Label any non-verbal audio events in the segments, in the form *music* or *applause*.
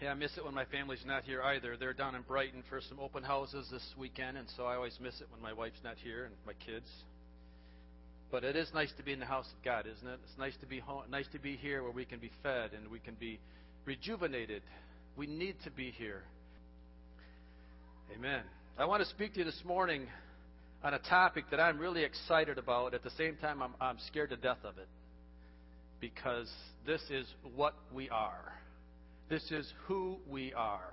Yeah, I miss it when my family's not here either. They're down in Brighton for some open houses this weekend, and so I always miss it when my wife's not here and my kids. But it is nice to be in the house of God, isn't it? It's nice to be home, nice to be here where we can be fed and we can be rejuvenated. We need to be here. Amen. I want to speak to you this morning on a topic that I'm really excited about. At the same time, I'm, I'm scared to death of it because this is what we are. This is who we are.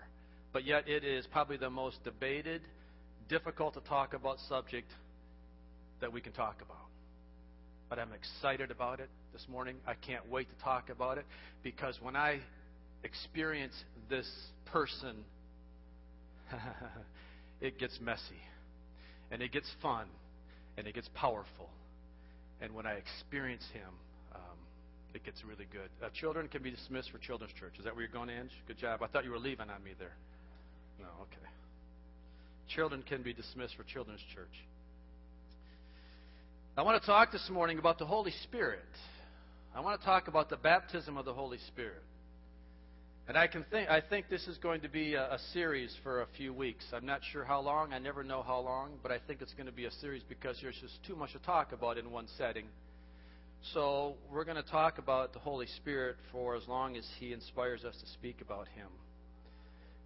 But yet, it is probably the most debated, difficult to talk about subject that we can talk about. But I'm excited about it this morning. I can't wait to talk about it because when I experience this person, *laughs* it gets messy and it gets fun and it gets powerful. And when I experience him, it gets really good. Uh, children can be dismissed for children's church. Is that where you're going, Ange? Good job. I thought you were leaving on me there. No, okay. Children can be dismissed for children's church. I want to talk this morning about the Holy Spirit. I want to talk about the baptism of the Holy Spirit. And I can think I think this is going to be a, a, series for a few weeks. I'm not sure how long. I never know how long, but I think it's going to be a series because there's just too much to talk about in one setting. So we're going to talk about the Holy Spirit for as long as He inspires us to speak about Him.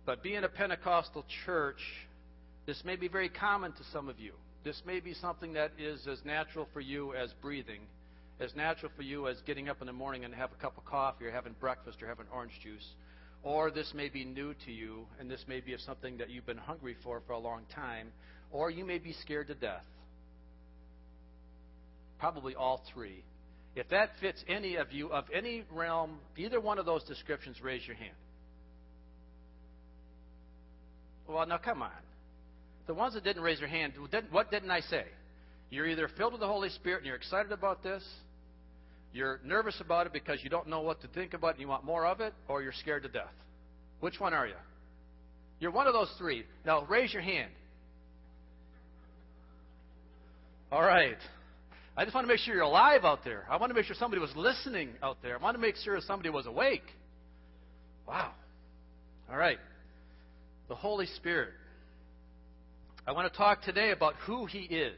But being a Pentecostal church, this may be very common to some of you. This may be something that is as natural for you as breathing, as natural for you as getting up in the morning and have a cup of coffee or having breakfast or having orange juice. Or this may be new to you, and this may be something that you've been hungry for for a long time, or you may be scared to death. Probably all three. If that fits any of you of any realm, either one of those descriptions, raise your hand. Well, now come on. The ones that didn't raise their hand, what didn't I say? You're either filled with the Holy Spirit and you're excited about this, you're nervous about it because you don't know what to think about it and you want more of it, or you're scared to death. Which one are you? You're one of those three. Now, raise your hand. All right. I just want to make sure you're alive out there. I want to make sure somebody was listening out there. I want to make sure somebody was awake. Wow. All right. The Holy Spirit. I want to talk today about who He is.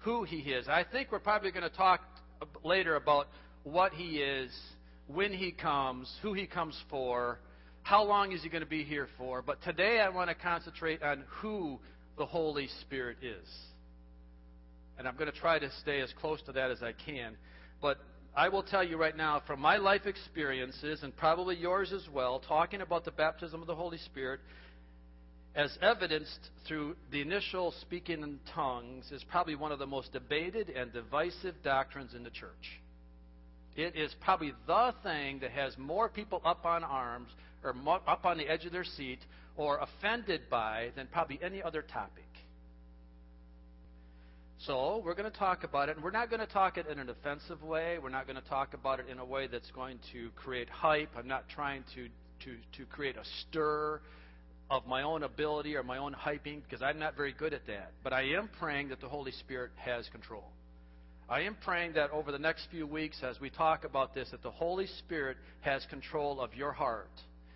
Who He is. I think we're probably going to talk later about what He is, when He comes, who He comes for, how long is He going to be here for. But today I want to concentrate on who the Holy Spirit is. And I'm going to try to stay as close to that as I can. But I will tell you right now, from my life experiences, and probably yours as well, talking about the baptism of the Holy Spirit, as evidenced through the initial speaking in tongues, is probably one of the most debated and divisive doctrines in the church. It is probably the thing that has more people up on arms or up on the edge of their seat or offended by than probably any other topic. So, we're going to talk about it, and we're not going to talk it in an offensive way. We're not going to talk about it in a way that's going to create hype. I'm not trying to, to, to create a stir of my own ability or my own hyping because I'm not very good at that. But I am praying that the Holy Spirit has control. I am praying that over the next few weeks, as we talk about this, that the Holy Spirit has control of your heart.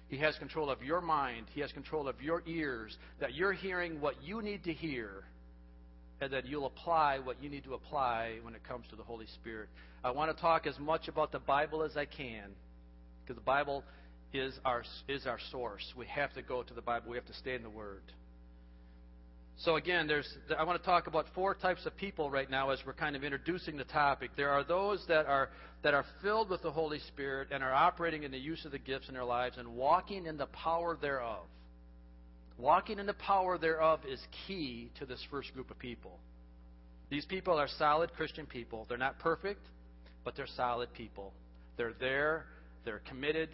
He has control of your mind. He has control of your ears. That you're hearing what you need to hear and that you'll apply what you need to apply when it comes to the Holy Spirit. I want to talk as much about the Bible as I can because the Bible is our, is our source. We have to go to the Bible, we have to stay in the Word. So, again, there's, I want to talk about four types of people right now as we're kind of introducing the topic. There are those that are, that are filled with the Holy Spirit and are operating in the use of the gifts in their lives and walking in the power thereof. Walking in the power thereof is key to this first group of people. These people are solid Christian people. They're not perfect, but they're solid people. They're there, they're committed,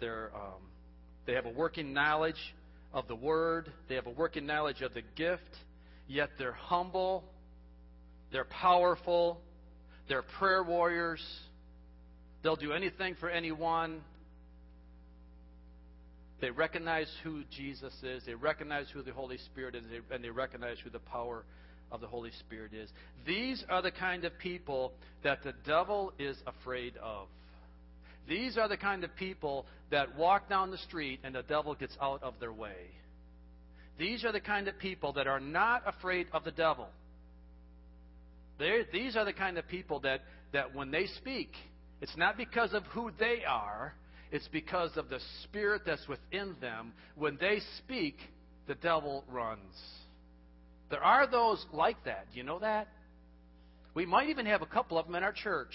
they're, um, they have a working knowledge of the Word, they have a working knowledge of the gift, yet they're humble, they're powerful, they're prayer warriors, they'll do anything for anyone, they recognize who Jesus is. They recognize who the Holy Spirit is. And they recognize who the power of the Holy Spirit is. These are the kind of people that the devil is afraid of. These are the kind of people that walk down the street and the devil gets out of their way. These are the kind of people that are not afraid of the devil. They're, these are the kind of people that, that when they speak, it's not because of who they are, it's because of the spirit that's within them. When they speak, the devil runs. There are those like that. Do you know that? We might even have a couple of them in our church.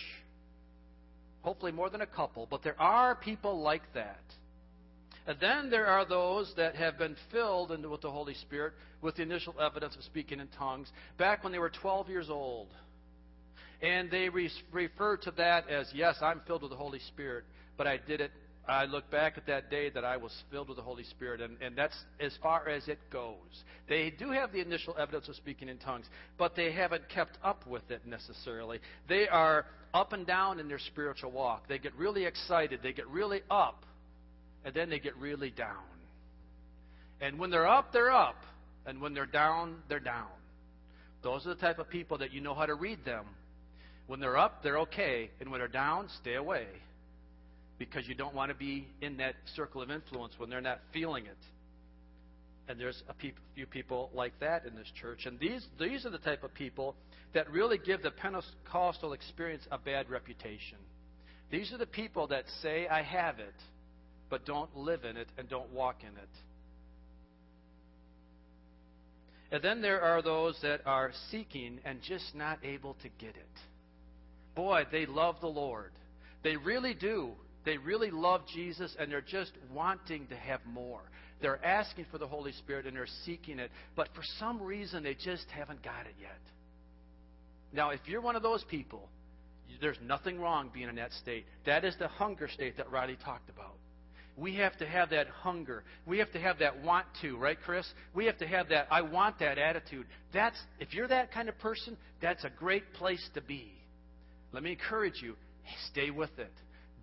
Hopefully, more than a couple, but there are people like that. And then there are those that have been filled with the Holy Spirit with the initial evidence of speaking in tongues back when they were 12 years old. And they re- refer to that as, yes, I'm filled with the Holy Spirit, but I did it. I look back at that day that I was filled with the Holy Spirit, and, and that's as far as it goes. They do have the initial evidence of speaking in tongues, but they haven't kept up with it necessarily. They are up and down in their spiritual walk. They get really excited, they get really up, and then they get really down. And when they're up, they're up, and when they're down, they're down. Those are the type of people that you know how to read them when they're up, they're okay. And when they're down, stay away. Because you don't want to be in that circle of influence when they're not feeling it. And there's a few people like that in this church. And these, these are the type of people that really give the Pentecostal experience a bad reputation. These are the people that say, I have it, but don't live in it and don't walk in it. And then there are those that are seeking and just not able to get it boy, they love the Lord. They really do. They really love Jesus and they're just wanting to have more. They're asking for the Holy Spirit and they're seeking it, but for some reason they just haven't got it yet. Now, if you're one of those people, there's nothing wrong being in that state. That is the hunger state that Riley talked about. We have to have that hunger. We have to have that want to, right, Chris? We have to have that I want that attitude. That's if you're that kind of person, that's a great place to be. Let me encourage you stay with it.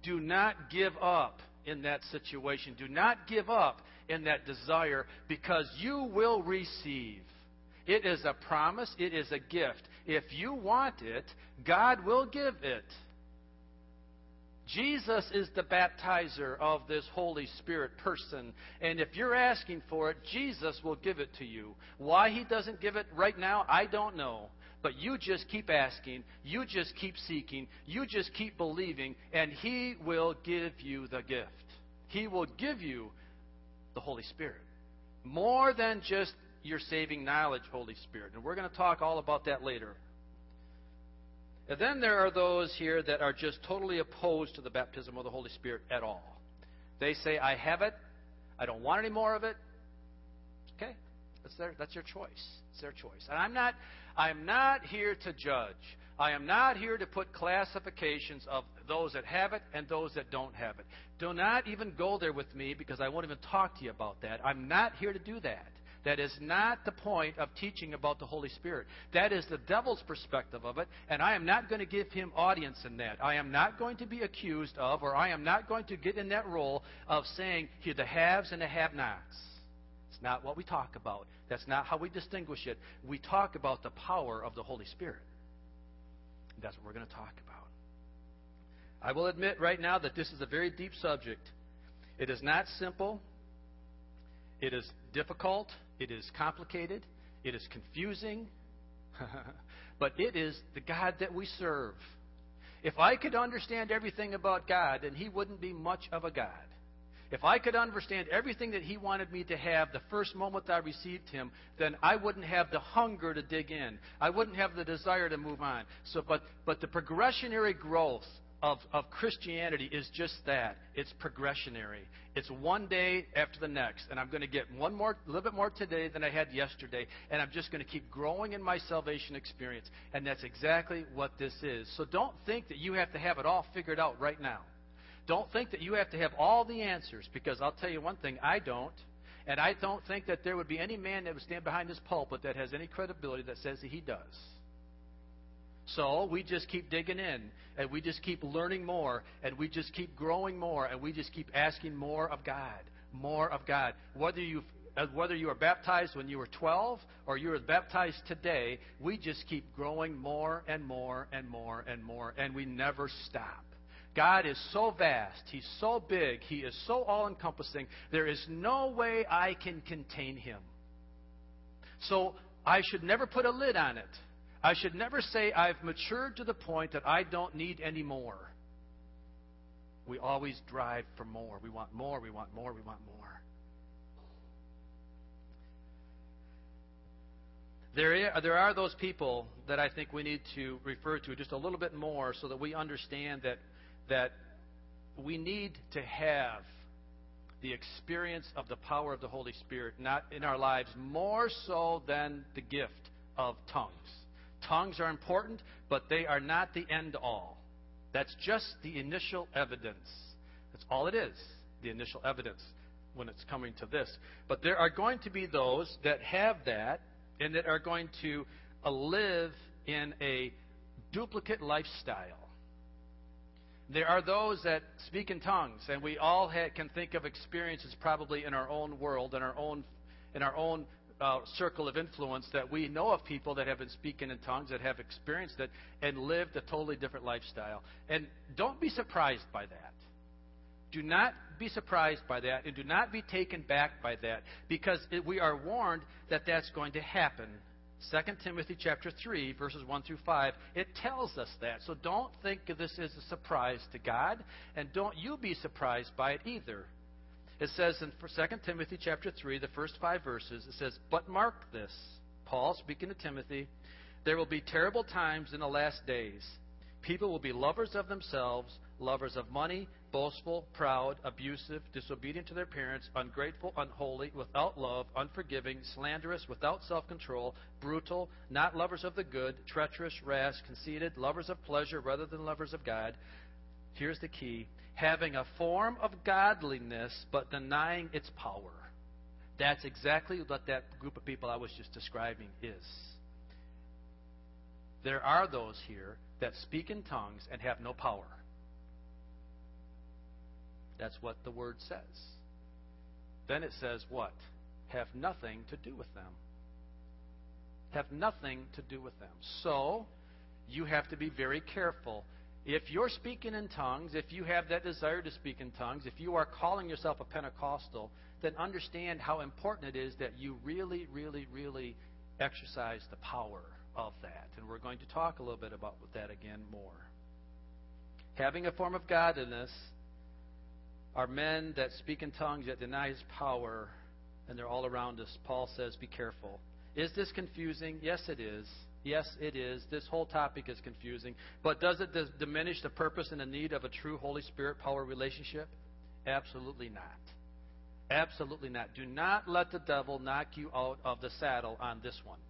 Do not give up in that situation. Do not give up in that desire because you will receive. It is a promise, it is a gift. If you want it, God will give it. Jesus is the baptizer of this Holy Spirit person. And if you're asking for it, Jesus will give it to you. Why he doesn't give it right now, I don't know. But you just keep asking, you just keep seeking, you just keep believing, and He will give you the gift. He will give you the Holy Spirit. More than just your saving knowledge, Holy Spirit. And we're going to talk all about that later. And then there are those here that are just totally opposed to the baptism of the Holy Spirit at all. They say, I have it. I don't want any more of it. That's their, that's your choice. It's their choice. And I'm not, I'm not here to judge. I am not here to put classifications of those that have it and those that don't have it. Do not even go there with me because I won't even talk to you about that. I'm not here to do that. That is not the point of teaching about the Holy Spirit. That is the devil's perspective of it, and I am not going to give him audience in that. I am not going to be accused of, or I am not going to get in that role of saying here the haves and the have nots. It's not what we talk about. That's not how we distinguish it. We talk about the power of the Holy Spirit. That's what we're going to talk about. I will admit right now that this is a very deep subject. It is not simple. It is difficult. It is complicated. It is confusing. *laughs* but it is the God that we serve. If I could understand everything about God, then He wouldn't be much of a God. If I could understand everything that He wanted me to have the first moment I received Him, then I wouldn't have the hunger to dig in. I wouldn't have the desire to move on. So, but, but the progressionary growth of, of Christianity is just that. It's progressionary. It's one day after the next. And I'm going to get one more, a little bit more today than I had yesterday. And I'm just going to keep growing in my salvation experience. And that's exactly what this is. So don't think that you have to have it all figured out right now. Don't think that you have to have all the answers, because I'll tell you one thing, I don't. And I don't think that there would be any man that would stand behind this pulpit that has any credibility that says that he does. So we just keep digging in, and we just keep learning more, and we just keep growing more, and we just keep asking more of God, more of God. Whether you uh, whether you were baptized when you were 12 or you were baptized today, we just keep growing more and more and more and more, and we never stop. God is so vast, He's so big, He is so all encompassing, there is no way I can contain Him. So I should never put a lid on it. I should never say I've matured to the point that I don't need any more. We always drive for more. We want more, we want more, we want more. There, there are those people that I think we need to refer to just a little bit more so that we understand that, that we need to have the experience of the power of the Holy Spirit not in our lives more so than the gift of tongues. Tongues are important, but they are not the end all. That's just the initial evidence. That's all it is, the initial evidence when it's coming to this. But there are going to be those that have that and that are going to live in a duplicate lifestyle. There are those that speak in tongues, and we all can think of experiences probably in our own world, in our own, in our own uh, circle of influence, that we know of people that have been speaking in tongues, that have experienced it, and lived a totally different lifestyle. And don't be surprised by that. Do not be surprised by that, and do not be taken back by that, because it, we are warned that that's going to happen 2 Timothy chapter 3 verses 1 through 5 it tells us that. So don't think this is a surprise to God and don't you be surprised by it either. It says in 2 Timothy chapter 3 the first 5 verses it says but mark this Paul speaking to Timothy there will be terrible times in the last days. People will be lovers of themselves lovers of money boastful, proud, abusive, disobedient to their parents, ungrateful, unholy, without love, unforgiving, slanderous, without self control, brutal, not lovers of the good, treacherous, rash, conceited, lovers of pleasure rather than lovers of God. Here's the key having a form of godliness but denying its power. That's exactly what that group of people I was just describing is. There are those here that speak in tongues and have no power. That's what the word says. Then it says what? Have nothing to do with them. Have nothing to do with them. So, you have to be very careful. If you're speaking in tongues, if you have that desire to speak in tongues, if you are calling yourself a Pentecostal, then understand how important it is that you really, really, really exercise the power of that. And we're going to talk a little bit about that again more. Having a form of godliness are men that speak in tongues yet deny his power, and they're all around us. Paul says, Be careful. Is this confusing? Yes, it is. Yes, it is. This whole topic is confusing. But does it diminish the purpose and the need of a true Holy Spirit power relationship? Absolutely not. Absolutely not. Do not let the devil knock you out of the saddle on this one.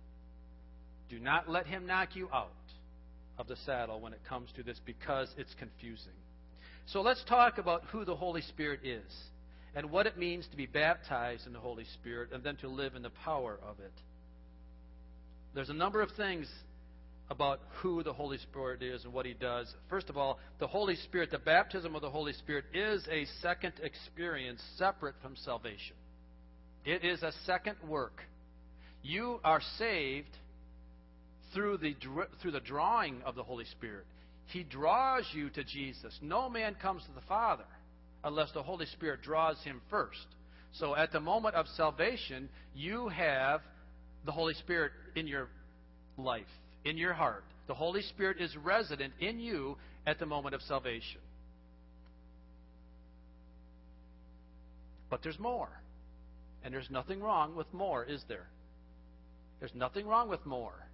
Do not let him knock you out of the saddle when it comes to this because it's confusing. So let's talk about who the Holy Spirit is and what it means to be baptized in the Holy Spirit and then to live in the power of it. There's a number of things about who the Holy Spirit is and what He does. First of all, the Holy Spirit, the baptism of the Holy Spirit, is a second experience separate from salvation. It is a second work. You are saved through the, through the drawing of the Holy Spirit. He draws you to Jesus. No man comes to the Father unless the Holy Spirit draws him first. So at the moment of salvation, you have the Holy Spirit in your life, in your heart. The Holy Spirit is resident in you at the moment of salvation. But there's more. And there's nothing wrong with more, is there? There's nothing wrong with more.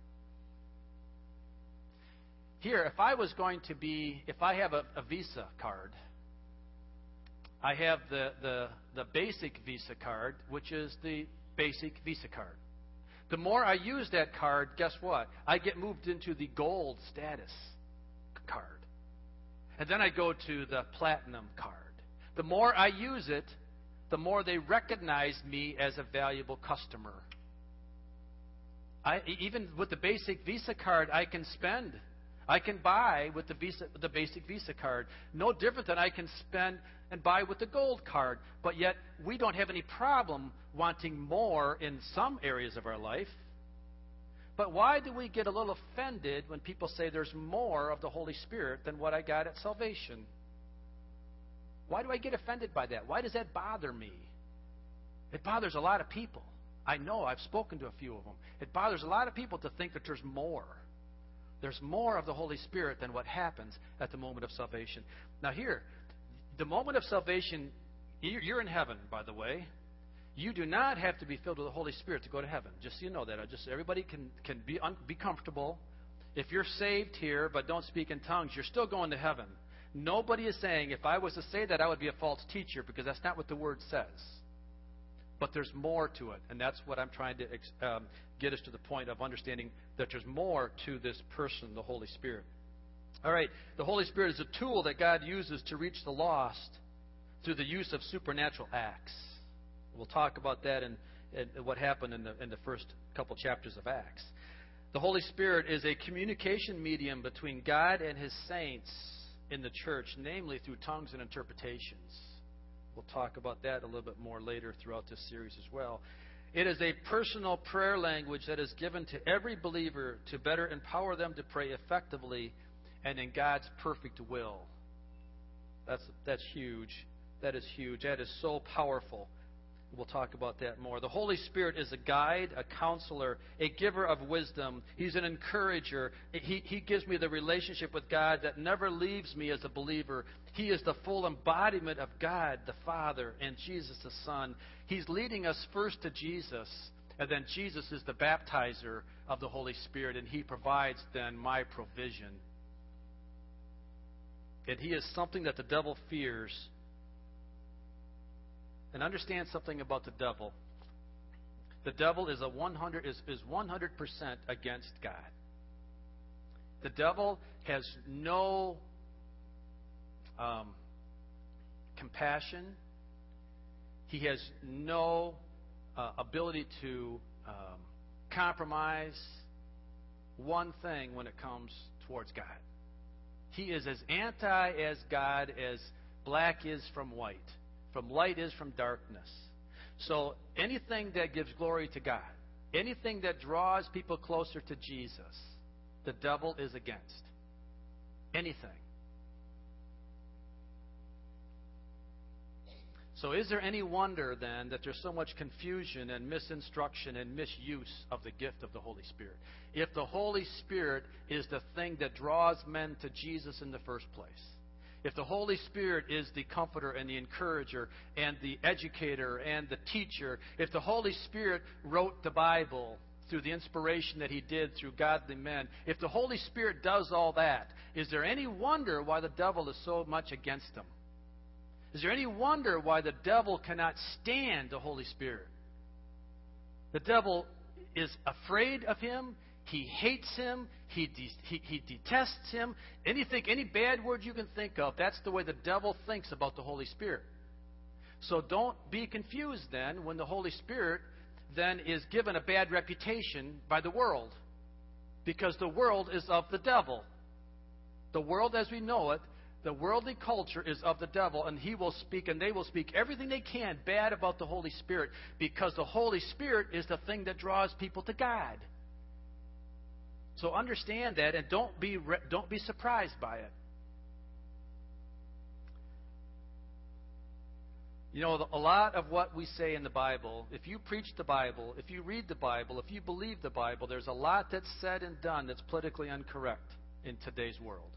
Here, if I was going to be, if I have a, a Visa card, I have the, the, the basic Visa card, which is the basic Visa card. The more I use that card, guess what? I get moved into the gold status card. And then I go to the platinum card. The more I use it, the more they recognize me as a valuable customer. I, even with the basic Visa card, I can spend I can buy with the Visa, the basic Visa card, no different than I can spend and buy with the gold card. But yet, we don't have any problem wanting more in some areas of our life. But why do we get a little offended when people say there's more of the Holy Spirit than what I got at salvation? Why do I get offended by that? Why does that bother me? It bothers a lot of people. I know, I've spoken to a few of them. It bothers a lot of people to think that there's more. There's more of the Holy Spirit than what happens at the moment of salvation. Now, here, the moment of salvation, you're in heaven, by the way. You do not have to be filled with the Holy Spirit to go to heaven. Just so you know that. Just everybody can can be un, be comfortable. If you're saved here but don't speak in tongues, you're still going to heaven. Nobody is saying if I was to say that I would be a false teacher because that's not what the word says. But there's more to it, and that's what I'm trying to um, get us to the point of understanding that there's more to this person, the Holy Spirit. All right, the Holy Spirit is a tool that God uses to reach the lost through the use of supernatural acts. We'll talk about that and what happened in the, in the first couple chapters of Acts. The Holy Spirit is a communication medium between God and His saints in the church, namely through tongues and interpretations. We'll talk about that a little bit more later throughout this series as well. It is a personal prayer language that is given to every believer to better empower them to pray effectively and in God's perfect will. That's, that's huge. That is huge. That is so powerful. We'll talk about that more. The Holy Spirit is a guide, a counselor, a giver of wisdom. He's an encourager. He, he gives me the relationship with God that never leaves me as a believer. He is the full embodiment of God the Father and Jesus the Son. He's leading us first to Jesus, and then Jesus is the baptizer of the Holy Spirit, and He provides then my provision. And He is something that the devil fears and understand something about the devil. The devil is a 100 is, is 100% against God. The devil has no um, compassion. He has no uh, ability to um, compromise one thing when it comes towards God. He is as anti as God as black is from white from light is from darkness. So anything that gives glory to God, anything that draws people closer to Jesus, the devil is against. Anything. So, is there any wonder then that there's so much confusion and misinstruction and misuse of the gift of the Holy Spirit? If the Holy Spirit is the thing that draws men to Jesus in the first place, if the Holy Spirit is the comforter and the encourager and the educator and the teacher, if the Holy Spirit wrote the Bible through the inspiration that he did through godly men, if the Holy Spirit does all that, is there any wonder why the devil is so much against him? Is there any wonder why the devil cannot stand the Holy Spirit? The devil is afraid of him. He hates him. He, de- he, he detests him. Anything, any bad word you can think of, that's the way the devil thinks about the Holy Spirit. So don't be confused then when the Holy Spirit then is given a bad reputation by the world. Because the world is of the devil. The world as we know it, the worldly culture is of the devil, and he will speak and they will speak everything they can bad about the Holy Spirit because the Holy Spirit is the thing that draws people to God. So understand that and don't be, don't be surprised by it. You know, a lot of what we say in the Bible, if you preach the Bible, if you read the Bible, if you believe the Bible, there's a lot that's said and done that's politically incorrect in today's world.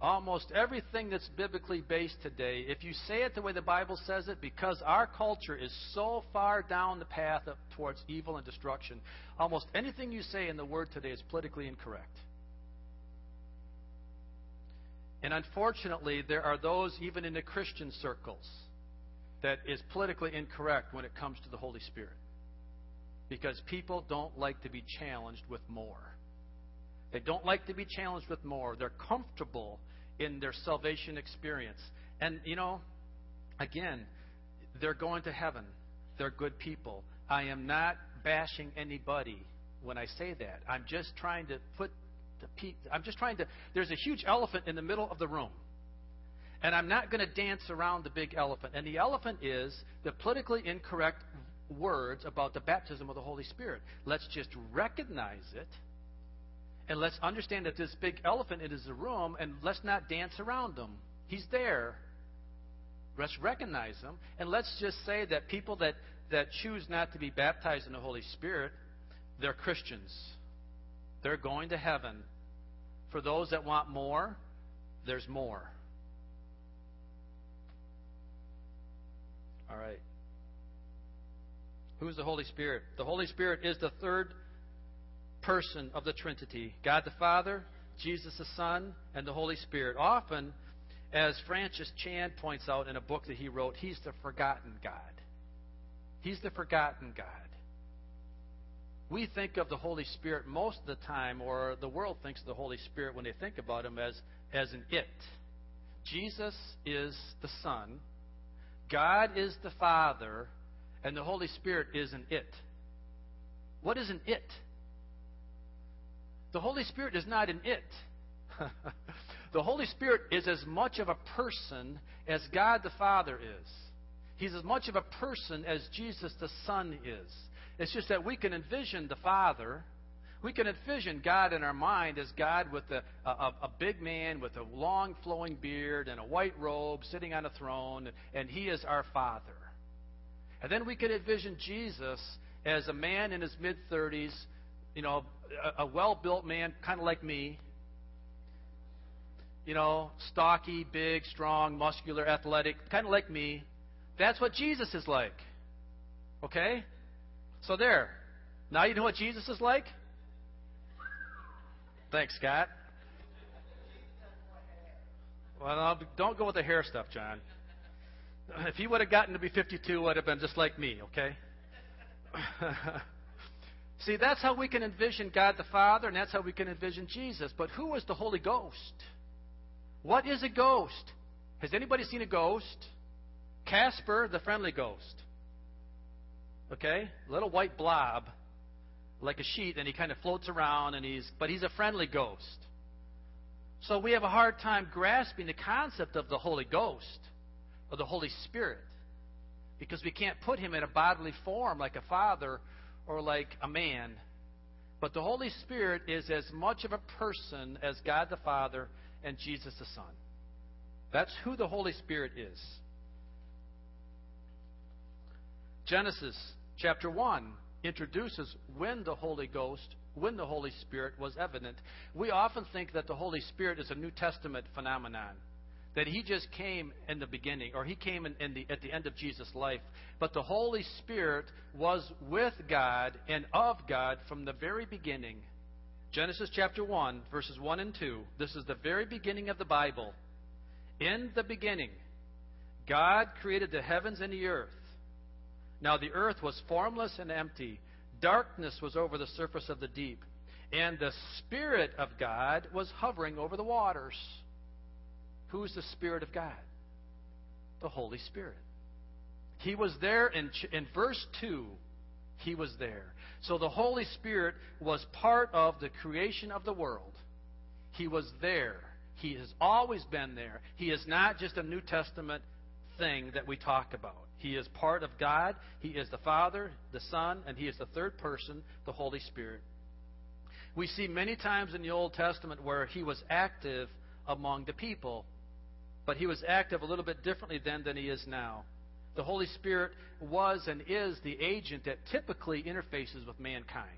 Almost everything that's biblically based today, if you say it the way the Bible says it, because our culture is so far down the path of, towards evil and destruction, almost anything you say in the Word today is politically incorrect. And unfortunately, there are those, even in the Christian circles, that is politically incorrect when it comes to the Holy Spirit. Because people don't like to be challenged with more. They don't like to be challenged with more. They're comfortable in their salvation experience. And, you know, again, they're going to heaven. They're good people. I am not bashing anybody when I say that. I'm just trying to put the pe- I'm just trying to there's a huge elephant in the middle of the room. And I'm not going to dance around the big elephant. And the elephant is the politically incorrect words about the baptism of the Holy Spirit. Let's just recognize it and let's understand that this big elephant is the room, and let's not dance around him. He's there. Let's recognize him. And let's just say that people that, that choose not to be baptized in the Holy Spirit, they're Christians. They're going to heaven. For those that want more, there's more. All right. Who's the Holy Spirit? The Holy Spirit is the third person of the Trinity God the Father, Jesus the Son, and the Holy Spirit. Often, as Francis Chan points out in a book that he wrote, he's the forgotten God. He's the forgotten God. We think of the Holy Spirit most of the time, or the world thinks of the Holy Spirit when they think about him as, as an it. Jesus is the Son, God is the Father, and the Holy Spirit is an it. What is an it? The Holy Spirit is not an it. *laughs* the Holy Spirit is as much of a person as God the Father is. He's as much of a person as Jesus the Son is. It's just that we can envision the Father. We can envision God in our mind as God with a, a, a, big man with a long flowing beard and a white robe sitting on a throne, and He is our Father. And then we can envision Jesus as a man in his mid 30s, you know, a, well built man, kind of like me. You know, stocky, big, strong, muscular, athletic, kind of like me. That's what Jesus is like. Okay? So there. Now you know what Jesus is like? Thanks, Scott. Well, don't go with the hair stuff, John. If he would have gotten to be 52, would have been just like me, okay? *laughs* See, that's how we can envision God the Father, and that's how we can envision Jesus. But who is the Holy Ghost? What is a ghost? Has anybody seen a ghost? Casper, the friendly ghost. Okay? Little white blob, like a sheet, and he kind of floats around, and he's, but he's a friendly ghost. So we have a hard time grasping the concept of the Holy Ghost or the Holy Spirit because we can't put him in a bodily form like a father or like a man. But the Holy Spirit is as much of a person as God the Father and Jesus the Son. That's who the Holy Spirit is. Genesis chapter 1 introduces when the Holy Ghost, when the Holy Spirit was evident. We often think that the Holy Spirit is a New Testament phenomenon that he just came in the beginning, or he came in, in the, at the end of Jesus' life. But the Holy Spirit was with God and of God from the very beginning. Genesis chapter 1, verses 1 and 2. This is the very beginning of the Bible. In the beginning, God created the heavens and the earth. Now the earth was formless and empty. Darkness was over the surface of the deep. And the Spirit of God was hovering over the waters. Who's the Spirit of God? The Holy Spirit. He was there in, in verse 2. He was there. So the Holy Spirit was part of the creation of the world. He was there. He has always been there. He is not just a New Testament thing that we talk about. He is part of God. He is the Father, the Son, and He is the third person, the Holy Spirit. We see many times in the Old Testament where He was active among the people but he was active a little bit differently then than he is now. The Holy Spirit was and is the agent that typically interfaces with mankind.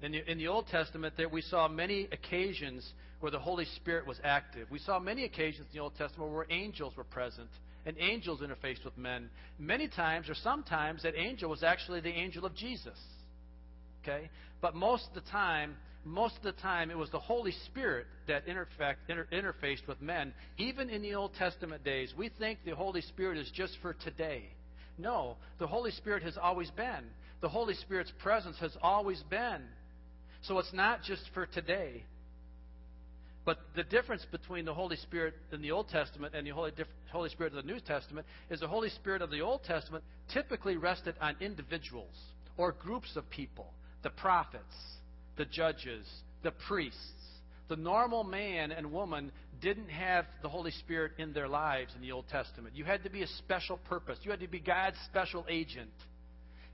In the, in the Old Testament, there we saw many occasions where the Holy Spirit was active. We saw many occasions in the Old Testament where angels were present and angels interfaced with men. Many times, or sometimes, that angel was actually the angel of Jesus. Okay? But most of the time, most of the time it was the Holy Spirit that inter, interfaced with men. Even in the Old Testament days, we think the Holy Spirit is just for today. No, the Holy Spirit has always been. The Holy Spirit's presence has always been. So it's not just for today. But the difference between the Holy Spirit in the Old Testament and the Holy, Holy Spirit of the New Testament is the Holy Spirit of the Old Testament typically rested on individuals or groups of people, the prophets, the judges, the priests. The normal man and woman didn't have the Holy Spirit in their lives in the Old Testament. You had to be a special purpose, you had to be God's special agent.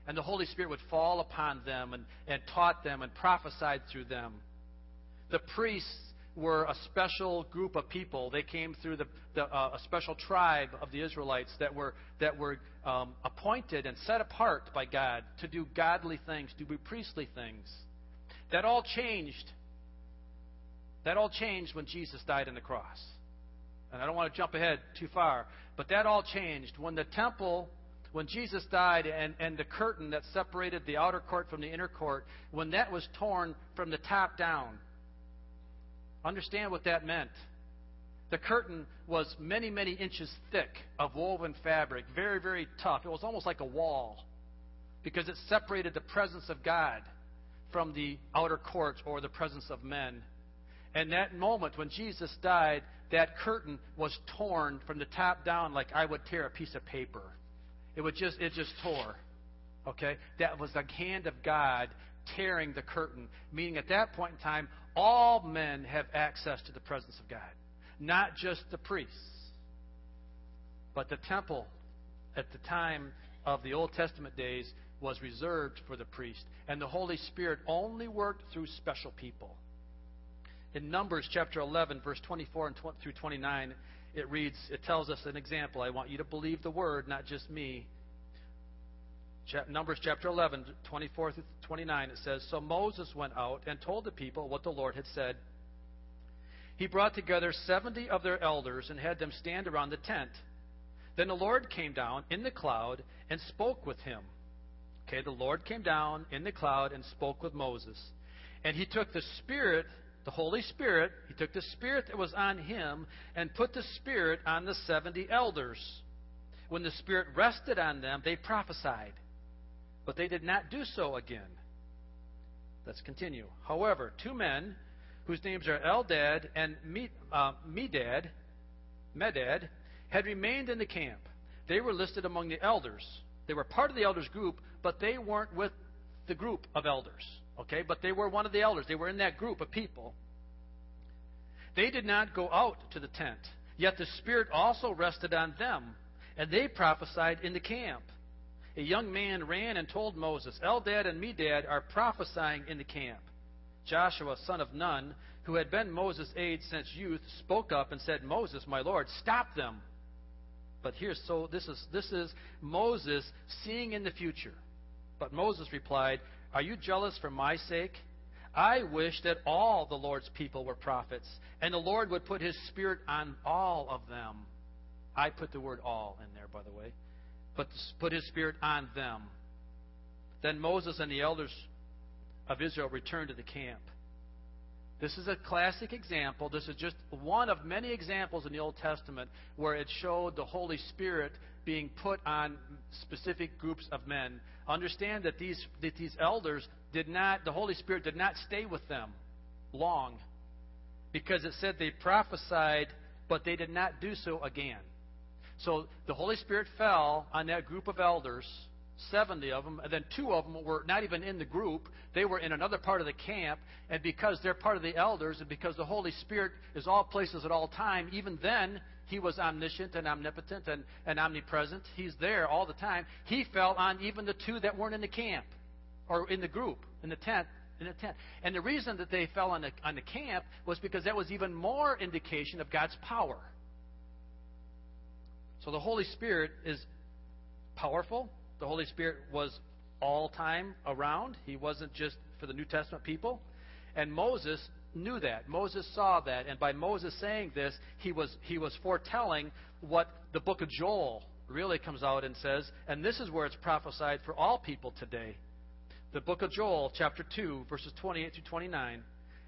And the Holy Spirit would fall upon them and, and taught them and prophesied through them. The priests were a special group of people. They came through the, the uh, a special tribe of the Israelites that were that were um, appointed and set apart by God to do godly things, to do priestly things. That all changed. That all changed when Jesus died on the cross. And I don't want to jump ahead too far, but that all changed when the temple when Jesus died and, and the curtain that separated the outer court from the inner court, when that was torn from the top down, understand what that meant. The curtain was many, many inches thick of woven fabric, very, very tough. It was almost like a wall because it separated the presence of God from the outer court or the presence of men. And that moment when Jesus died, that curtain was torn from the top down like I would tear a piece of paper. It would just it just tore. Okay? That was the hand of God tearing the curtain, meaning at that point in time, all men have access to the presence of God, not just the priests. But the temple at the time of the Old Testament days was reserved for the priest, and the Holy Spirit only worked through special people. In Numbers chapter 11, verse 24 and through 29, it reads, it tells us an example. I want you to believe the word, not just me. Numbers chapter 11, 24 through 29, it says, So Moses went out and told the people what the Lord had said. He brought together 70 of their elders and had them stand around the tent. Then the Lord came down in the cloud and spoke with him. Okay, the Lord came down in the cloud and spoke with Moses. And he took the Spirit the Holy Spirit, he took the Spirit that was on him and put the Spirit on the 70 elders. When the Spirit rested on them, they prophesied. But they did not do so again. Let's continue. However, two men whose names are Eldad and uh, Medad, Medad had remained in the camp. They were listed among the elders. They were part of the elders group, but they weren't with the group of elders. Okay, but they were one of the elders. They were in that group of people. They did not go out to the tent, yet the Spirit also rested on them, and they prophesied in the camp. A young man ran and told Moses, Eldad and Medad are prophesying in the camp. Joshua, son of Nun, who had been Moses' aide since youth, spoke up and said, Moses, my Lord, stop them. But here's so this is this is Moses seeing in the future. But Moses replied, are you jealous for my sake? I wish that all the Lord's people were prophets, and the Lord would put his Spirit on all of them. I put the word all in there, by the way. But put his Spirit on them. Then Moses and the elders of Israel returned to the camp. This is a classic example. This is just one of many examples in the Old Testament where it showed the Holy Spirit being put on specific groups of men. Understand that these, that these elders did not, the Holy Spirit did not stay with them long because it said they prophesied, but they did not do so again. So the Holy Spirit fell on that group of elders 70 of them, and then two of them were not even in the group. They were in another part of the camp, and because they're part of the elders, and because the Holy Spirit is all places at all time, even then, He was omniscient and omnipotent and, and omnipresent. He's there all the time. He fell on even the two that weren't in the camp, or in the group, in the tent. In the tent. And the reason that they fell on the, on the camp was because that was even more indication of God's power. So the Holy Spirit is powerful, the Holy Spirit was all time around. He wasn't just for the New Testament people. And Moses knew that. Moses saw that. And by Moses saying this, he was, he was foretelling what the book of Joel really comes out and says. And this is where it's prophesied for all people today. The book of Joel, chapter 2, verses 28 to 29.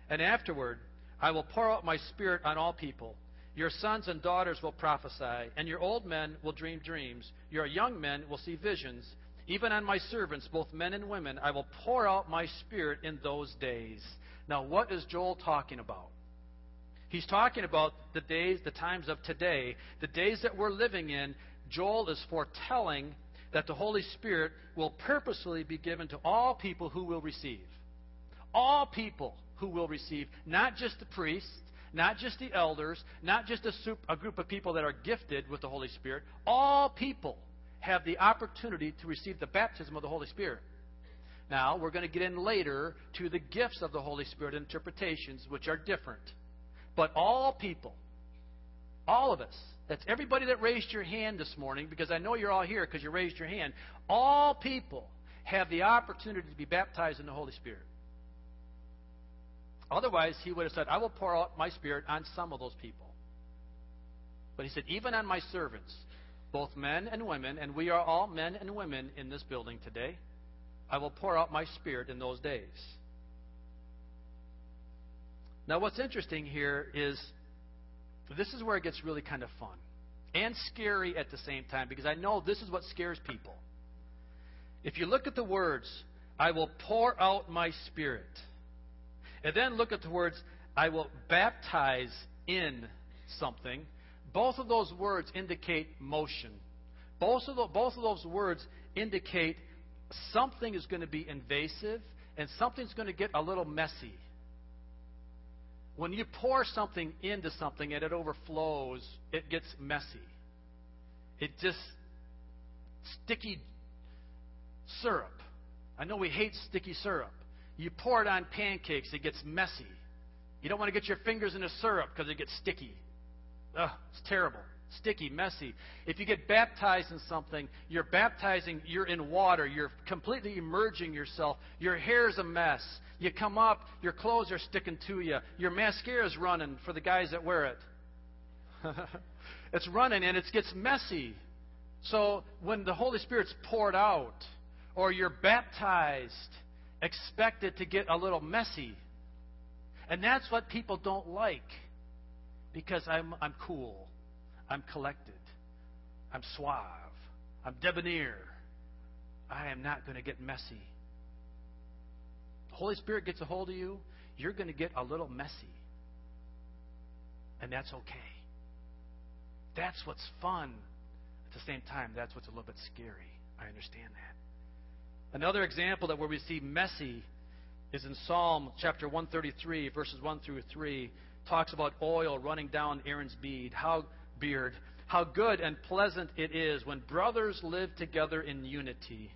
And afterward, I will pour out my spirit on all people. Your sons and daughters will prophesy, and your old men will dream dreams. Your young men will see visions. Even on my servants, both men and women, I will pour out my spirit in those days. Now, what is Joel talking about? He's talking about the days, the times of today, the days that we're living in. Joel is foretelling that the Holy Spirit will purposely be given to all people who will receive. All people who will receive, not just the priests, not just the elders, not just a, soup, a group of people that are gifted with the Holy Spirit. All people have the opportunity to receive the baptism of the Holy Spirit. Now, we're going to get in later to the gifts of the Holy Spirit interpretations, which are different. But all people, all of us, that's everybody that raised your hand this morning, because I know you're all here because you raised your hand. All people have the opportunity to be baptized in the Holy Spirit. Otherwise, he would have said, I will pour out my Spirit on some of those people. But he said, even on my servants, both men and women, and we are all men and women in this building today, I will pour out my Spirit in those days. Now, what's interesting here is this is where it gets really kind of fun and scary at the same time because I know this is what scares people. If you look at the words, I will pour out my Spirit and then look at the words, I will baptize in something. Both of those words indicate motion. Both of, the, both of those words indicate something is going to be invasive and something's going to get a little messy. When you pour something into something and it overflows, it gets messy. It just sticky syrup. I know we hate sticky syrup. You pour it on pancakes, it gets messy. You don't want to get your fingers in the syrup because it gets sticky. Ugh, it's terrible. Sticky, messy. If you get baptized in something, you're baptizing, you're in water, you're completely immersing yourself. Your hair's a mess. You come up, your clothes are sticking to you. Your mascara's running for the guys that wear it. *laughs* it's running and it gets messy. So when the Holy Spirit's poured out, or you're baptized, expect it to get a little messy. And that's what people don't like because I'm, I'm cool, I'm collected, I'm suave, I'm debonair. I am not going to get messy. The Holy Spirit gets a hold of you, you're going to get a little messy. And that's okay. That's what's fun. At the same time, that's what's a little bit scary. I understand that. Another example that where we see messy is in Psalm chapter 133, verses 1 through 3. Talks about oil running down Aaron's bead. How beard. How good and pleasant it is when brothers live together in unity.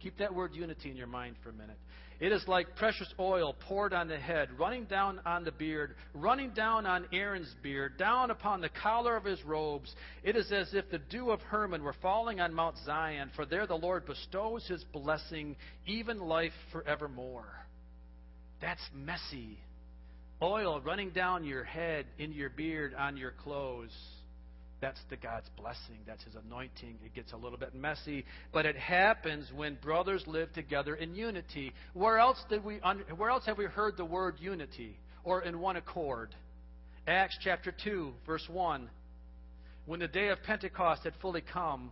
Keep that word unity in your mind for a minute. It is like precious oil poured on the head, running down on the beard, running down on Aaron's beard, down upon the collar of his robes. It is as if the dew of Hermon were falling on Mount Zion, for there the Lord bestows his blessing, even life forevermore. That's messy. Oil running down your head, into your beard, on your clothes. That's the God's blessing. That's His anointing. It gets a little bit messy, but it happens when brothers live together in unity. Where else did we? Where else have we heard the word unity or in one accord? Acts chapter two, verse one. When the day of Pentecost had fully come,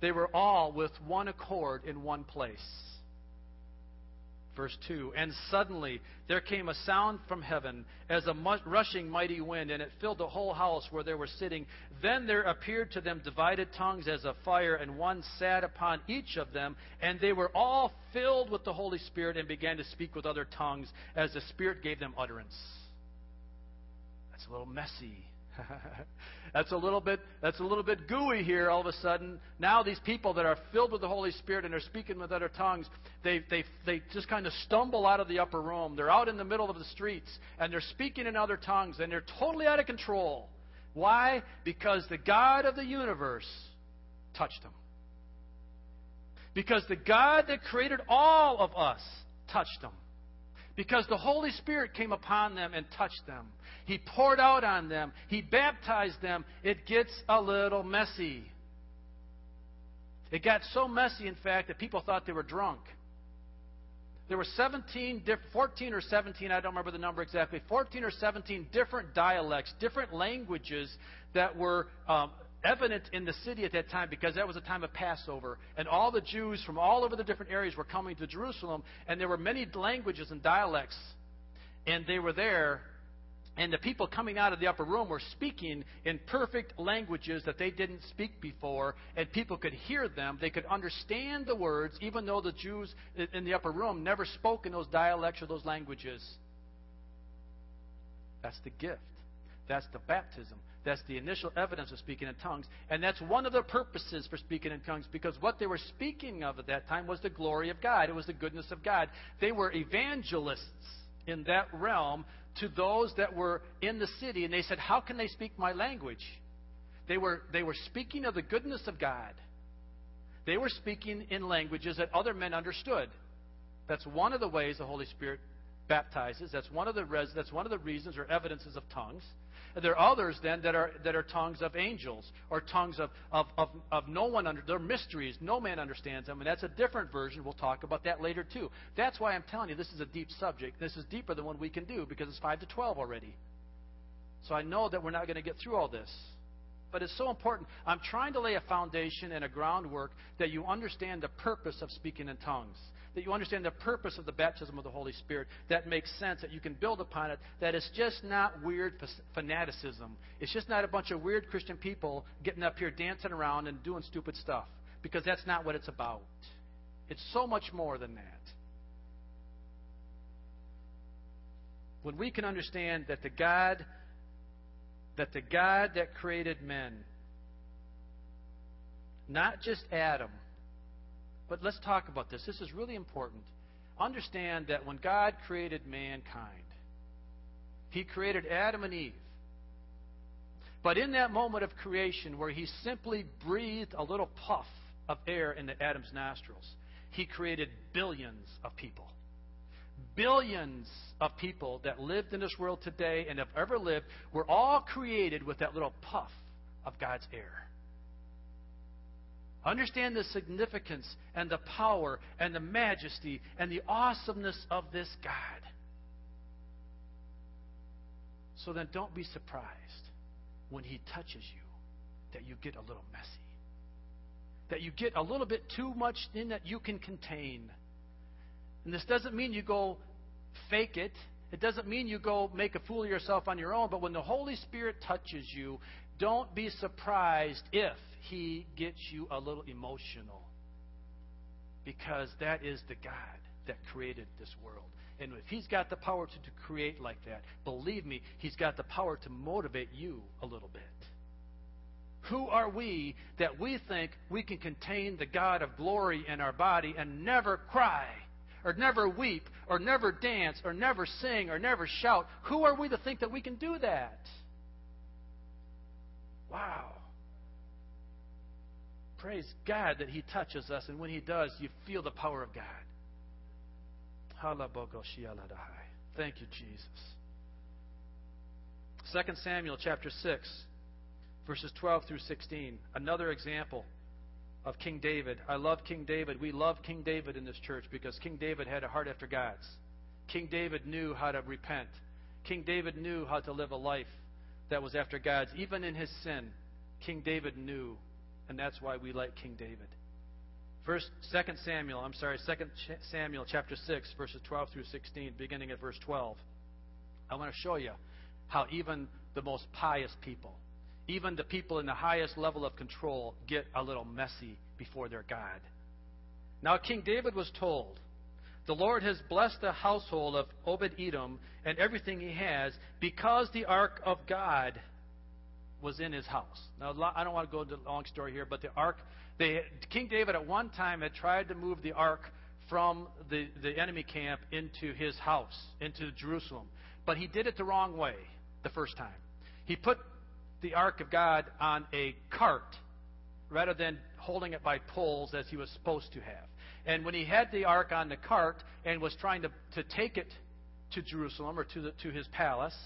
they were all with one accord in one place. Verse 2 And suddenly there came a sound from heaven as a rushing mighty wind, and it filled the whole house where they were sitting. Then there appeared to them divided tongues as of fire, and one sat upon each of them. And they were all filled with the Holy Spirit and began to speak with other tongues as the Spirit gave them utterance. That's a little messy. *laughs* that's a little bit that's a little bit gooey here all of a sudden. Now these people that are filled with the Holy Spirit and are speaking with other tongues, they they they just kind of stumble out of the upper room. They're out in the middle of the streets and they're speaking in other tongues and they're totally out of control. Why? Because the God of the universe touched them. Because the God that created all of us touched them. Because the Holy Spirit came upon them and touched them. He poured out on them. He baptized them. It gets a little messy. It got so messy, in fact, that people thought they were drunk. There were 17, 14 or 17, I don't remember the number exactly, 14 or 17 different dialects, different languages that were um, evident in the city at that time because that was a time of Passover. And all the Jews from all over the different areas were coming to Jerusalem, and there were many languages and dialects. And they were there and the people coming out of the upper room were speaking in perfect languages that they didn't speak before, and people could hear them. They could understand the words, even though the Jews in the upper room never spoke in those dialects or those languages. That's the gift. That's the baptism. That's the initial evidence of speaking in tongues. And that's one of the purposes for speaking in tongues because what they were speaking of at that time was the glory of God. It was the goodness of God. They were evangelists in that realm to those that were in the city, and they said, How can they speak my language? They were, they were speaking of the goodness of God. They were speaking in languages that other men understood. That's one of the ways the Holy Spirit baptizes. That's one of the res, that's one of the reasons or evidences of tongues. There are others then that are that are tongues of angels or tongues of of, of, of no one under they're mysteries. No man understands them, and that's a different version. We'll talk about that later too. That's why I'm telling you this is a deep subject. This is deeper than one we can do because it's five to twelve already. So I know that we're not going to get through all this. But it's so important. I'm trying to lay a foundation and a groundwork that you understand the purpose of speaking in tongues that you understand the purpose of the baptism of the Holy Spirit, that makes sense, that you can build upon it, that it's just not weird fanaticism. It's just not a bunch of weird Christian people getting up here dancing around and doing stupid stuff, because that's not what it's about. It's so much more than that. When we can understand that the God that the God that created men, not just Adam, but let's talk about this. This is really important. Understand that when God created mankind, He created Adam and Eve. But in that moment of creation where He simply breathed a little puff of air into Adam's nostrils, He created billions of people. Billions of people that lived in this world today and have ever lived were all created with that little puff of God's air. Understand the significance and the power and the majesty and the awesomeness of this God. So then don't be surprised when He touches you that you get a little messy. That you get a little bit too much in that you can contain. And this doesn't mean you go fake it. It doesn't mean you go make a fool of yourself on your own. But when the Holy Spirit touches you, don't be surprised if he gets you a little emotional. Because that is the God that created this world. And if He's got the power to, to create like that, believe me, He's got the power to motivate you a little bit. Who are we that we think we can contain the God of glory in our body and never cry, or never weep, or never dance, or never sing, or never shout? Who are we to think that we can do that? Wow. Praise God that He touches us, and when He does, you feel the power of God. Thank you, Jesus. 2 Samuel chapter 6, verses 12 through 16. Another example of King David. I love King David. We love King David in this church because King David had a heart after God's. King David knew how to repent. King David knew how to live a life that was after God's. Even in his sin, King David knew and that's why we like King David. First, Second Samuel, I'm sorry, Second Samuel chapter 6, verses 12 through 16, beginning at verse 12. I want to show you how even the most pious people, even the people in the highest level of control, get a little messy before their God. Now, King David was told, The Lord has blessed the household of Obed Edom and everything he has because the ark of God was in his house. Now, I don't want to go into a long story here, but the ark, they, King David at one time had tried to move the ark from the, the enemy camp into his house, into Jerusalem. But he did it the wrong way the first time. He put the ark of God on a cart rather than holding it by poles as he was supposed to have. And when he had the ark on the cart and was trying to, to take it to Jerusalem or to, the, to his palace,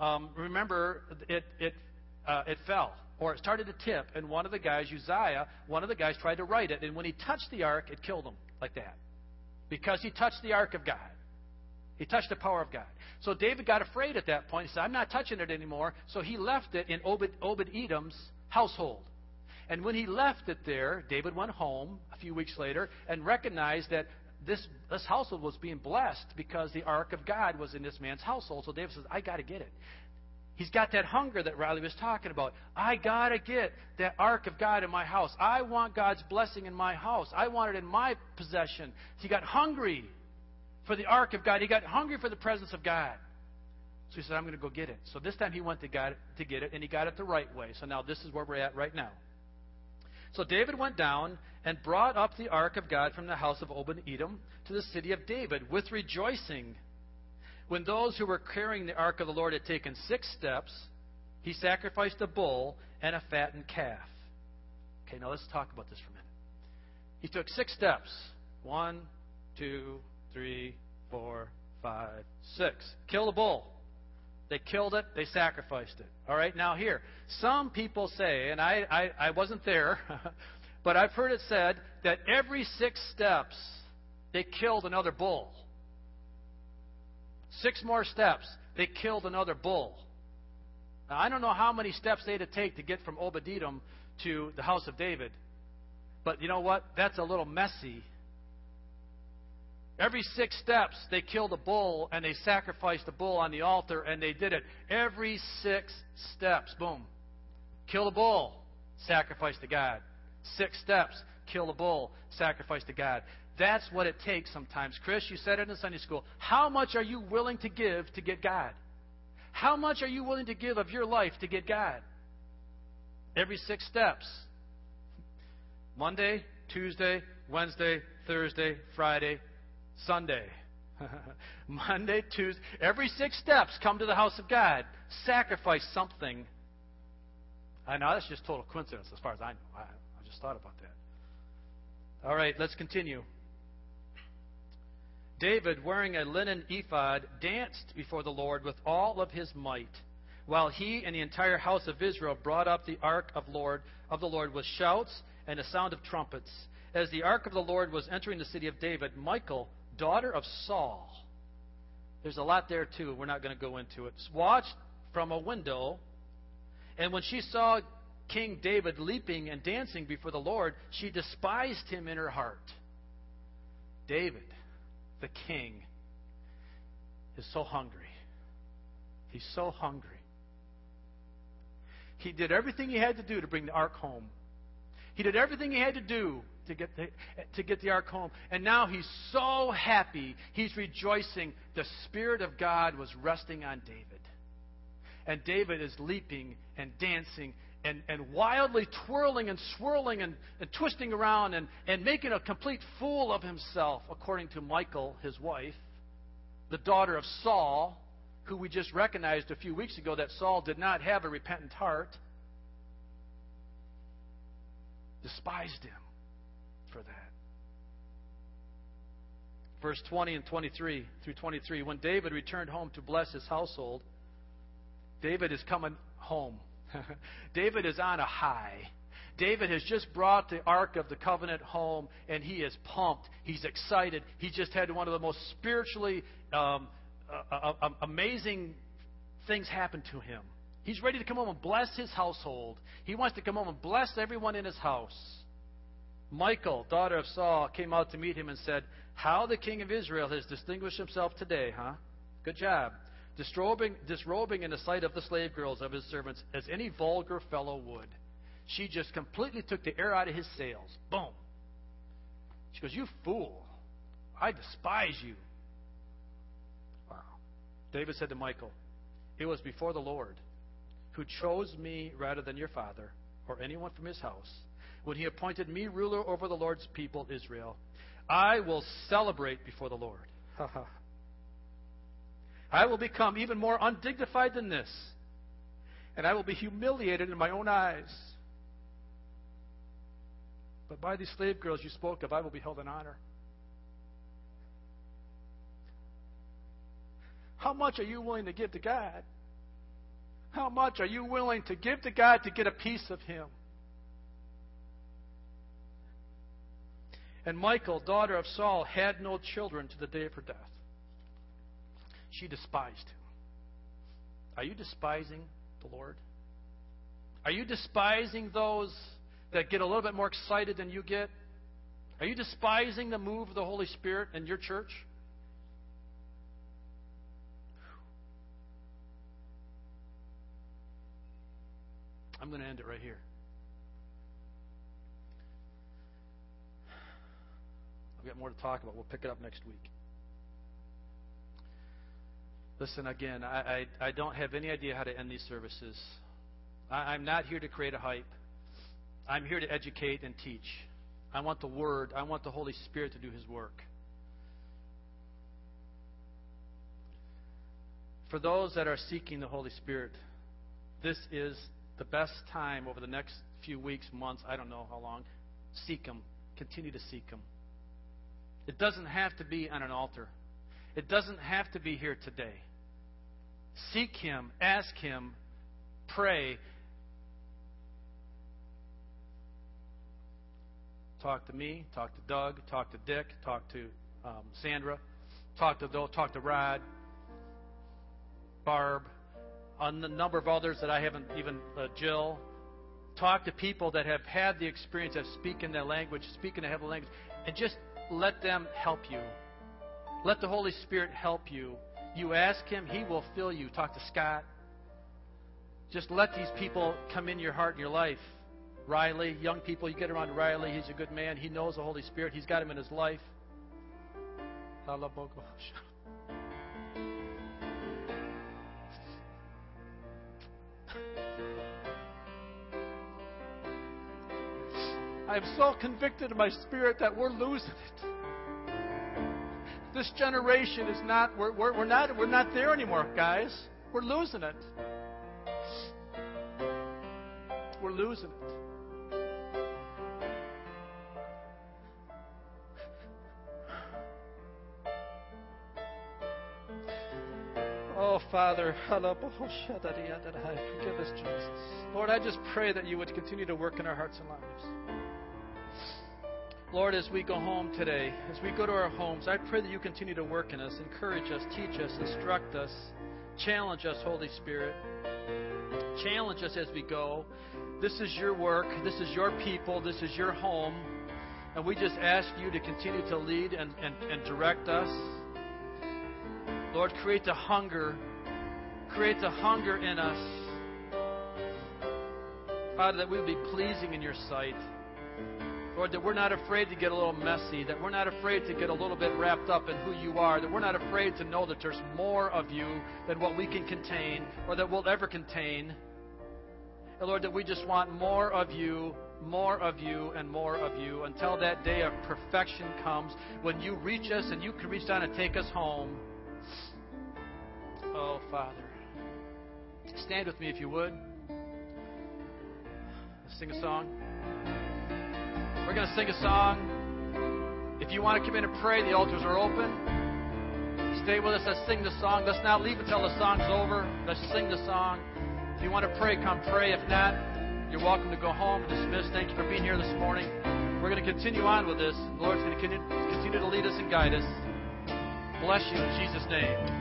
um, remember, it, it uh, it fell or it started to tip, and one of the guys, Uzziah, one of the guys tried to right it, and when he touched the ark, it killed him like that because he touched the ark of God. He touched the power of God. So David got afraid at that point. He said, I'm not touching it anymore. So he left it in Obed, Obed Edom's household. And when he left it there, David went home a few weeks later and recognized that this, this household was being blessed because the ark of God was in this man's household. So David says, I got to get it. He's got that hunger that Riley was talking about. I got to get that ark of God in my house. I want God's blessing in my house. I want it in my possession. He got hungry for the ark of God. He got hungry for the presence of God. So he said, I'm going to go get it. So this time he went to, God, to get it, and he got it the right way. So now this is where we're at right now. So David went down and brought up the ark of God from the house of Obed Edom to the city of David with rejoicing When those who were carrying the ark of the Lord had taken six steps, he sacrificed a bull and a fattened calf. Okay, now let's talk about this for a minute. He took six steps. One, two, three, four, five, six. Kill the bull. They killed it, they sacrificed it. All right, now here, some people say, and I, I, I wasn't there, *laughs* but I've heard it said that every six steps they killed another bull. Six more steps, they killed another bull. Now, I don't know how many steps they had to take to get from Obed to the house of David, but you know what? That's a little messy Every six steps, they killed a bull and they sacrificed a bull on the altar, and they did it. Every six steps, boom. Kill a bull, sacrifice to God. Six steps, kill a bull, sacrifice to God. That's what it takes sometimes. Chris, you said it in Sunday school. How much are you willing to give to get God? How much are you willing to give of your life to get God? Every six steps. Monday, Tuesday, Wednesday, Thursday, Friday, Sunday, *laughs* Monday, Tuesday. Every six steps, come to the house of God. Sacrifice something. I know that's just total coincidence as far as I know. I, I just thought about that. All right, let's continue. David, wearing a linen ephod, danced before the Lord with all of his might, while he and the entire house of Israel brought up the ark of Lord of the Lord with shouts and a sound of trumpets. As the ark of the Lord was entering the city of David, Michal, daughter of Saul. There's a lot there, too. We're not going to go into it. Watched from a window, and when she saw King David leaping and dancing before the Lord, she despised him in her heart. David, the king, is so hungry. He's so hungry. He did everything he had to do to bring the ark home. He did everything he had to do to get the, to get the ark home. And now he's so happy. He's rejoicing. The Spirit of God was resting on David. And David is leaping and dancing and, and wildly twirling and swirling and, and twisting around and, and making a complete fool of himself, according to Michal, his wife, the daughter of Saul, who we just recognized a few weeks ago that Saul did not have a repentant heart, despised him for that. Verse 20 and 23 through 23. When David returned home to bless his household, David is coming home. *laughs* David is on a high. David has just brought the Ark of the Covenant home, and he is pumped. He's excited. He just had one of the most spiritually um, uh, uh, amazing things happen to him. He's ready to come home and bless his household. He wants to come home and bless everyone in his house. Michal, daughter of Saul, came out to meet him and said, How the king of Israel has distinguished himself today, huh? Good job. Disrobing, disrobing in the sight of the slave girls of his servants as any vulgar fellow would. She just completely took the air out of his sails. Boom. She goes, You fool. I despise you. Wow. David said to Michal, It was before the Lord who chose me rather than your father or anyone from his house when he appointed me ruler over the Lord's people, Israel. I will celebrate before the Lord. I will become even more undignified than this, and I will be humiliated in my own eyes. But by these slave girls you spoke of, I will be held in honor. How much are you willing to give to God? How much are you willing to give to God to get a piece of Him? And Michal, daughter of Saul, had no children to the day of her death. She despised him. Are you despising the Lord? Are you despising those that get a little bit more excited than you get? Are you despising the move of the Holy Spirit in your church? I'm going to end it right here. I've got more to talk about. We'll pick it up next week. Listen, again, I, I, I don't have any idea how to end these services. I, I'm not here to create a hype. I'm here to educate and teach. I want the Word, I want the Holy Spirit to do His work. For those that are seeking the Holy Spirit, this is the best time over the next few weeks, months, I don't know how long. Seek Him. Continue to seek Him. It doesn't have to be on an altar, it doesn't have to be here today. Seek Him, ask Him, pray. Talk to me, talk to Doug, talk to Dick, talk to um, Sandra, talk to talk to Rod, Barb, on the number of others that I haven't even uh, Jill. Talk to people that have had the experience of speaking their language, speaking a heavenly language, and just let them help you. Let the Holy Spirit help you. You ask Him, He will fill you. Talk to Scott. Just let these people come in your heart and your life. Riley, young people, you get around Riley. He's a good man. He knows the Holy Spirit. He's got him in his life. *laughs* I'm so convicted in my spirit that we're losing it. This generation is not, we're, we're, we're not, we're not there anymore, guys. We're losing it. We're losing it. Oh, Father, forgive us, Jesus. Lord, I just pray that you would continue to work in our hearts and lives. Lord, as we go home today, as we go to our homes, I pray that you continue to work in us, encourage us, teach us, instruct us, challenge us, Holy Spirit. Challenge us as we go. This is your work. This is your people. This is your home. And we just ask you to continue to lead and, and, and direct us. Lord, create the hunger. Create the hunger in us. Father, that we will be pleasing in your sight. Lord, that we're not afraid to get a little messy, that we're not afraid to get a little bit wrapped up in who you are, that we're not afraid to know that there's more of you than what we can contain or that we'll ever contain. And Lord, that we just want more of you, more of you, and more of you until that day of perfection comes when you reach us and you can reach down and take us home. Oh, Father. Stand with me if you would. Let's sing a song. We're going to sing a song. If you want to come in and pray, the altars are open. Stay with us. Let's sing the song. Let's not leave until the song's over. Let's sing the song. If you want to pray, come pray. If not, you're welcome to go home. And dismiss. Thank you for being here this morning. We're going to continue on with this. The Lord's going to continue to lead us and guide us. Bless you in Jesus' name.